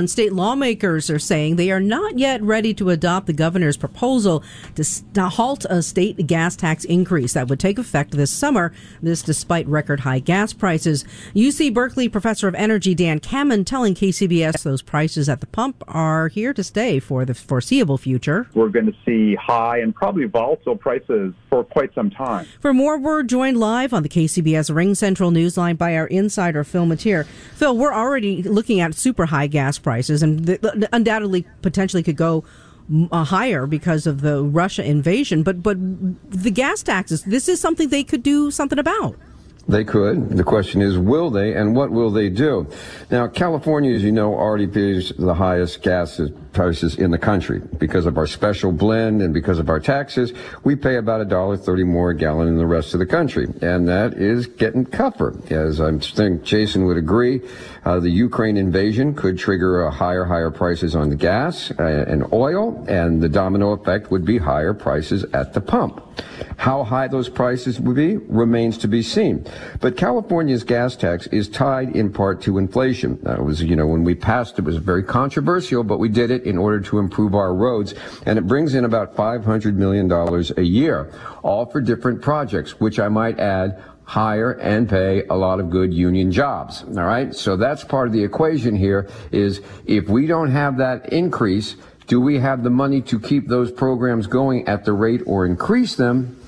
And state lawmakers are saying they are not yet ready to adopt the governor's proposal to, halt a state gas tax increase that would take effect this summer. This despite record high gas prices. UC Berkeley professor of energy Dan Kammen telling KCBS those prices at the pump are here to stay for the foreseeable future. We're going to see high and probably volatile prices for quite some time. For more, we're joined live on the KCBS RingCentral Newsline by our insider Phil Matier. Phil, we're already looking at super high gas prices prices, and undoubtedly potentially could go uh, higher because of the Russia invasion. But but the gas taxes, this is something they could do something about. They could. The question is, will they, and what will they do? Now, California, as you know, already pays the highest gas prices in the country because of our special blend and because of our taxes. We pay about a dollar thirty more a gallon than the rest of the country, and that is getting tougher. As I think Jason would agree, uh, the Ukraine invasion could trigger a higher, higher prices on the gas uh, and oil, and the domino effect would be higher prices at the pump. How high those prices would be remains to be seen. But California's gas tax is tied in part to inflation. That was, you know, when we passed it was very controversial, but we did it in order to improve our roads. And it brings in about $500 million a year, all for different projects, which I might add hire and pay a lot of good union jobs. All right. So that's part of the equation here is if we don't have that increase, do we have the money to keep those programs going at the rate or increase them?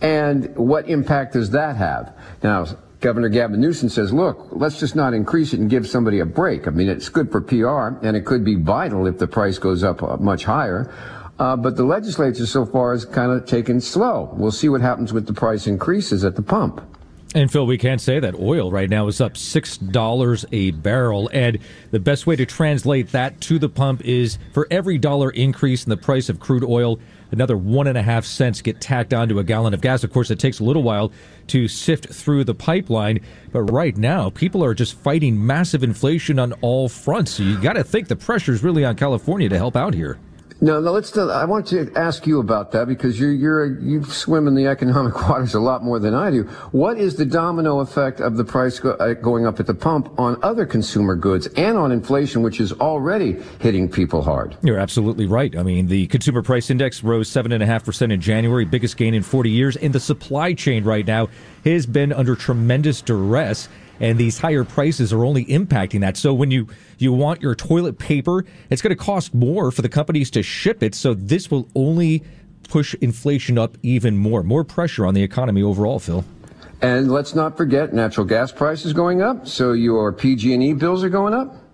And what impact does that have? Now, Governor Gavin Newsom says, look, let's just not increase it and give somebody a break. I mean, it's good for PR and it could be vital if the price goes up uh, much higher. Uh, but the legislature so far has kind of taken slow. We'll see what happens with the price increases at the pump. And Phil, we can't say that oil right now is up $6 a barrel. And the best way to translate that to the pump is for every dollar increase in the price of crude oil, another one and a half cents get tacked onto a gallon of gas. Of course, it takes a little while to sift through the pipeline, but right now people are just fighting massive inflation on all fronts. So you got to think the pressure is really on California to help out here. No, no. Let's. I want to ask you about that because you're you're you swim in the economic waters a lot more than I do. What is the domino effect of the price go, uh, going up at the pump on other consumer goods and on inflation, which is already hitting people hard? You're absolutely right. I mean, the consumer price index rose seven and a half percent in January, biggest gain in 40 years, and the supply chain right now has been under tremendous duress and these higher prices are only impacting that. So when you you want your toilet paper, it's going to cost more for the companies to ship it. So this will only push inflation up even more, more pressure on the economy overall. Phil. And let's not forget natural gas prices going up, so your PG&E bills are going up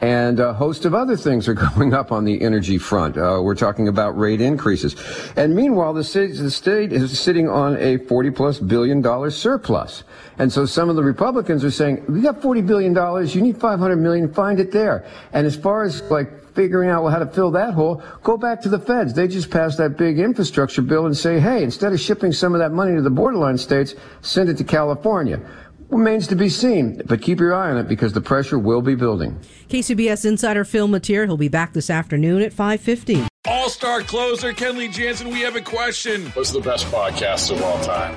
and a host of other things are going up on the energy front. Uh, we're talking about rate increases. And meanwhile, the, city, the state is sitting on a 40 plus billion dollar surplus. And so some of the Republicans are saying, we got 40 billion dollars, you need 500 million, find it there. And as far as like figuring out how to fill that hole, go back to the feds. They just passed that big infrastructure bill and say, hey, instead of shipping some of that money to the borderline states, send it to California remains to be seen, but keep your eye on it because the pressure will be building. KCBS insider Phil Matier, he'll be back this afternoon at 5:50. All-star closer Kenley Jansen, we have a question. What's the best podcast of all time?